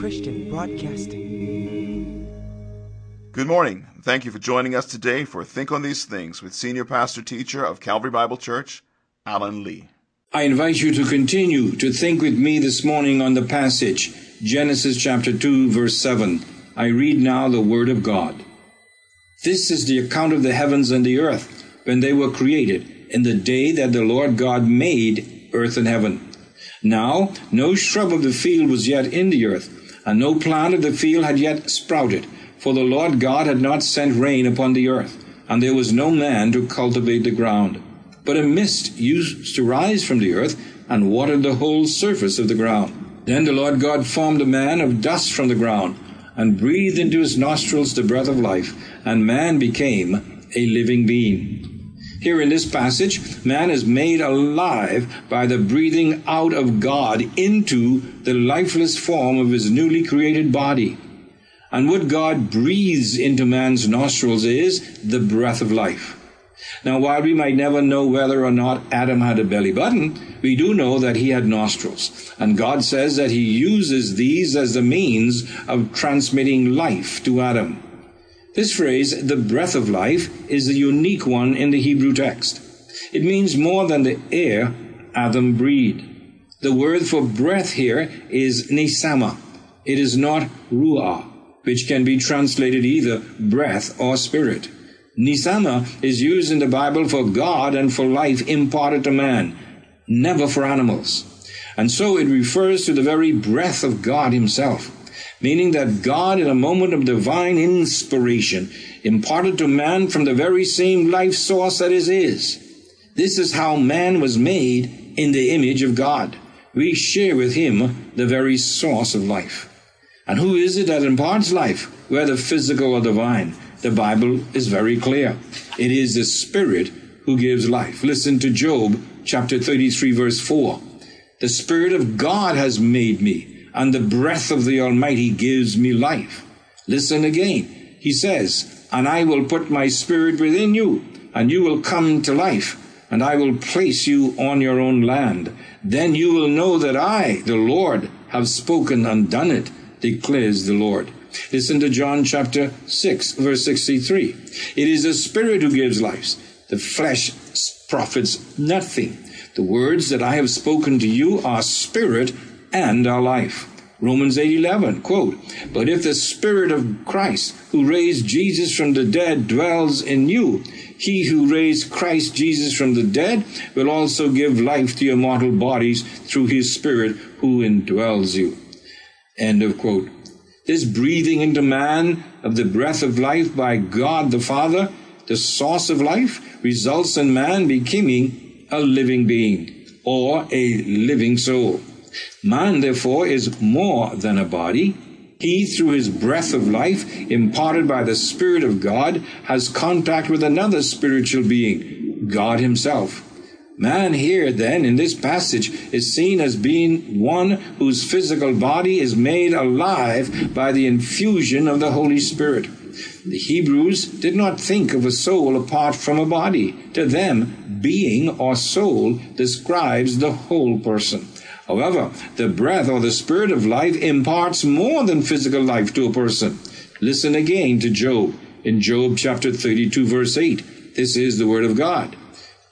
Christian Broadcasting. Good morning. Thank you for joining us today for Think on These Things with Senior Pastor Teacher of Calvary Bible Church, Alan Lee. I invite you to continue to think with me this morning on the passage, Genesis chapter 2, verse 7. I read now the Word of God. This is the account of the heavens and the earth when they were created in the day that the Lord God made earth and heaven. Now, no shrub of the field was yet in the earth, and no plant of the field had yet sprouted, for the Lord God had not sent rain upon the earth, and there was no man to cultivate the ground. But a mist used to rise from the earth and watered the whole surface of the ground. Then the Lord God formed a man of dust from the ground, and breathed into his nostrils the breath of life, and man became a living being. Here in this passage, man is made alive by the breathing out of God into the lifeless form of his newly created body. And what God breathes into man's nostrils is the breath of life. Now, while we might never know whether or not Adam had a belly button, we do know that he had nostrils. And God says that he uses these as the means of transmitting life to Adam. This phrase, the breath of life, is a unique one in the Hebrew text. It means more than the air Adam breathed. The word for breath here is neshamah. It is not ruah, which can be translated either breath or spirit. Neshamah is used in the Bible for God and for life imparted to man, never for animals. And so it refers to the very breath of God Himself meaning that God, in a moment of divine inspiration, imparted to man from the very same life source that is his. This is how man was made in the image of God. We share with him the very source of life. And who is it that imparts life, whether physical or divine? The Bible is very clear. It is the Spirit who gives life. Listen to Job chapter 33 verse 4. The Spirit of God has made me and the breath of the Almighty gives me life. Listen again. He says, And I will put my spirit within you, and you will come to life, and I will place you on your own land. Then you will know that I, the Lord, have spoken and done it, declares the Lord. Listen to John chapter 6, verse 63. It is the Spirit who gives life. The flesh profits nothing. The words that I have spoken to you are spirit and our life. Romans 8:11 quote, "But if the spirit of Christ who raised Jesus from the dead dwells in you, he who raised Christ Jesus from the dead will also give life to your mortal bodies through his spirit who indwells you." End of quote. This breathing into man of the breath of life by God the Father, the source of life, results in man becoming a living being or a living soul. Man, therefore, is more than a body. He, through his breath of life, imparted by the Spirit of God, has contact with another spiritual being, God Himself. Man here, then, in this passage, is seen as being one whose physical body is made alive by the infusion of the Holy Spirit. The Hebrews did not think of a soul apart from a body. To them, being or soul describes the whole person. However, the breath or the spirit of life imparts more than physical life to a person. Listen again to Job in Job chapter 32 verse 8. This is the word of God.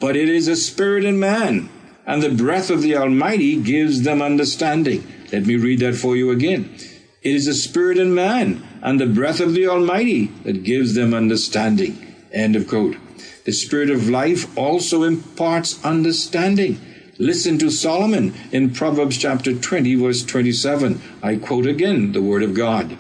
But it is a spirit in man, and the breath of the Almighty gives them understanding. Let me read that for you again. It is a spirit in man, and the breath of the Almighty that gives them understanding. End of quote. The spirit of life also imparts understanding. Listen to Solomon in Proverbs chapter 20, verse 27. I quote again the word of God.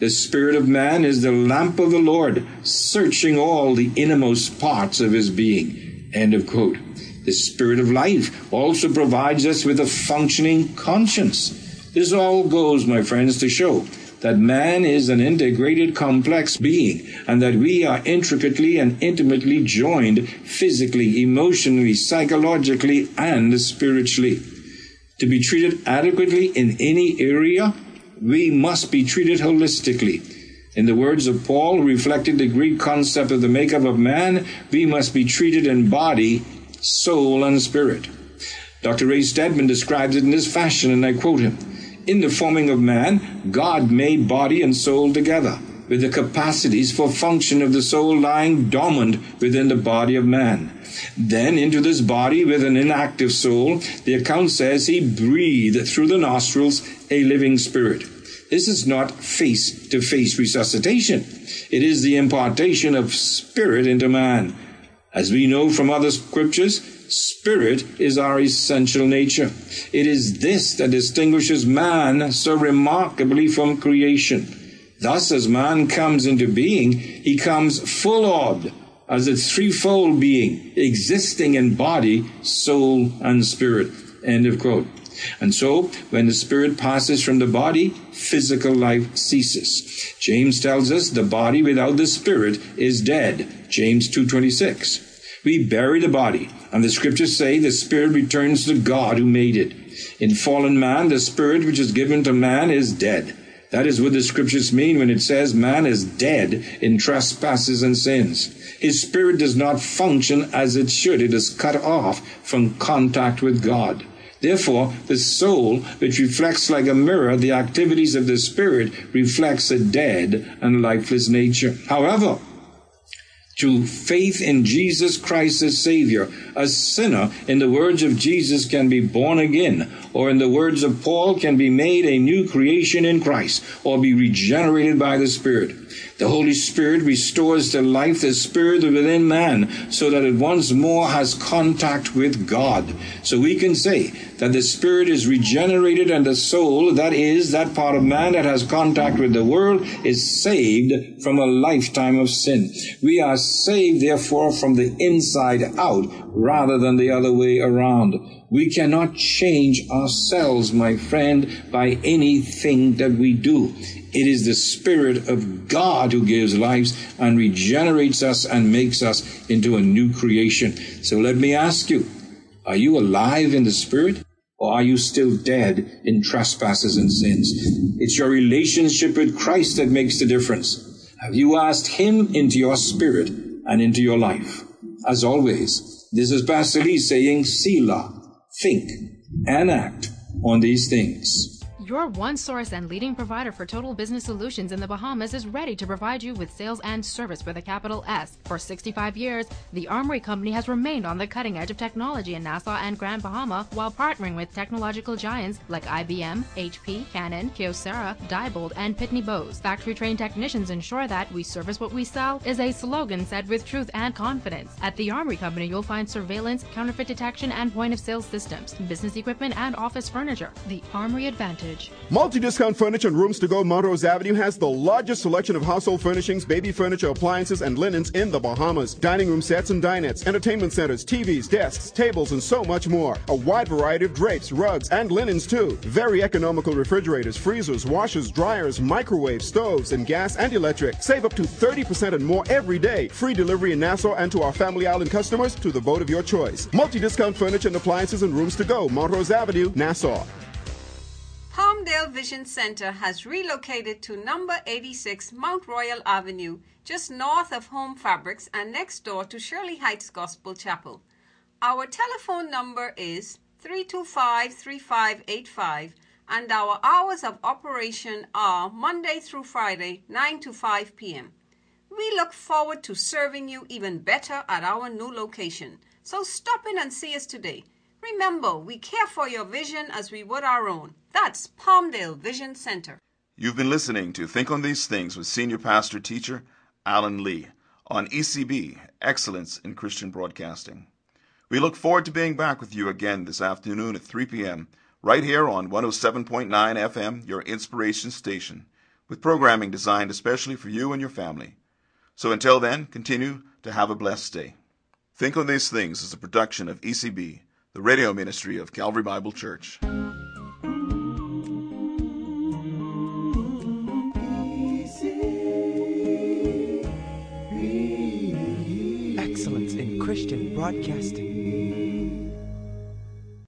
The spirit of man is the lamp of the Lord, searching all the innermost parts of his being. End of quote. The spirit of life also provides us with a functioning conscience. This all goes, my friends, to show that man is an integrated, complex being, and that we are intricately and intimately joined physically, emotionally, psychologically, and spiritually. To be treated adequately in any area, we must be treated holistically. In the words of Paul, reflecting the Greek concept of the makeup of man, we must be treated in body, soul, and spirit. Dr. Ray Stedman describes it in this fashion, and I quote him In the forming of man, God made body and soul together, with the capacities for function of the soul lying dormant within the body of man. Then into this body with an inactive soul, the account says he breathed through the nostrils a living spirit. This is not face to face resuscitation. It is the impartation of spirit into man. As we know from other scriptures, spirit is our essential nature. It is this that distinguishes man so remarkably from creation. Thus, as man comes into being, he comes full orbed as a threefold being, existing in body, soul, and spirit. End of quote. And so, when the spirit passes from the body, physical life ceases. James tells us the body without the spirit is dead. James 2.26. We bury the body, and the scriptures say the spirit returns to God who made it. In fallen man, the spirit which is given to man is dead. That is what the scriptures mean when it says man is dead in trespasses and sins. His spirit does not function as it should. It is cut off from contact with God. Therefore, the soul, which reflects like a mirror the activities of the spirit, reflects a dead and lifeless nature. However, through faith in Jesus Christ as Savior, a sinner, in the words of Jesus, can be born again, or in the words of Paul, can be made a new creation in Christ, or be regenerated by the Spirit. The Holy Spirit restores to life the spirit within man so that it once more has contact with God. So we can say that the spirit is regenerated and the soul, that is, that part of man that has contact with the world, is saved from a lifetime of sin. We are saved, therefore, from the inside out rather than the other way around. We cannot change ourselves, my friend, by anything that we do. It is the Spirit of God who gives lives and regenerates us and makes us into a new creation. So let me ask you, are you alive in the Spirit? Or are you still dead in trespasses and sins? It's your relationship with Christ that makes the difference. Have you asked Him into your spirit and into your life? As always, this is Pastor Lee saying, Selah, think and act on these things. Your one source and leading provider for total business solutions in the Bahamas is ready to provide you with sales and service with a capital S. For 65 years, the Armory Company has remained on the cutting edge of technology in Nassau and Grand Bahama while partnering with technological giants like IBM, HP, Canon, Kyocera, Diebold, and Pitney Bowes. Factory trained technicians ensure that we service what we sell is a slogan said with truth and confidence. At the Armory Company, you'll find surveillance, counterfeit detection, and point of sale systems, business equipment, and office furniture. The Armory Advantage Multi Discount Furniture and Rooms to Go Montrose Avenue has the largest selection of household furnishings, baby furniture, appliances, and linens in the Bahamas. Dining room sets and dinettes, entertainment centers, TVs, desks, tables, and so much more. A wide variety of drapes, rugs, and linens too. Very economical refrigerators, freezers, washers, dryers, microwaves, stoves, and gas and electric. Save up to 30% and more every day. Free delivery in Nassau and to our Family Island customers to the boat of your choice. Multi Discount Furniture and Appliances and Rooms to Go, Montrose Avenue, Nassau. Palmdale Vision Center has relocated to number 86 Mount Royal Avenue, just north of Home Fabrics and next door to Shirley Heights Gospel Chapel. Our telephone number is 325 3585 and our hours of operation are Monday through Friday, 9 to 5 p.m. We look forward to serving you even better at our new location. So stop in and see us today. Remember, we care for your vision as we would our own. That's Palmdale Vision Center. You've been listening to Think on These Things with Senior Pastor Teacher Alan Lee on ECB Excellence in Christian Broadcasting. We look forward to being back with you again this afternoon at 3 p.m. right here on 107.9 FM, your inspiration station, with programming designed especially for you and your family. So until then, continue to have a blessed day. Think on These Things is a production of ECB the radio ministry of Calvary Bible Church. Excellence in Christian Broadcasting.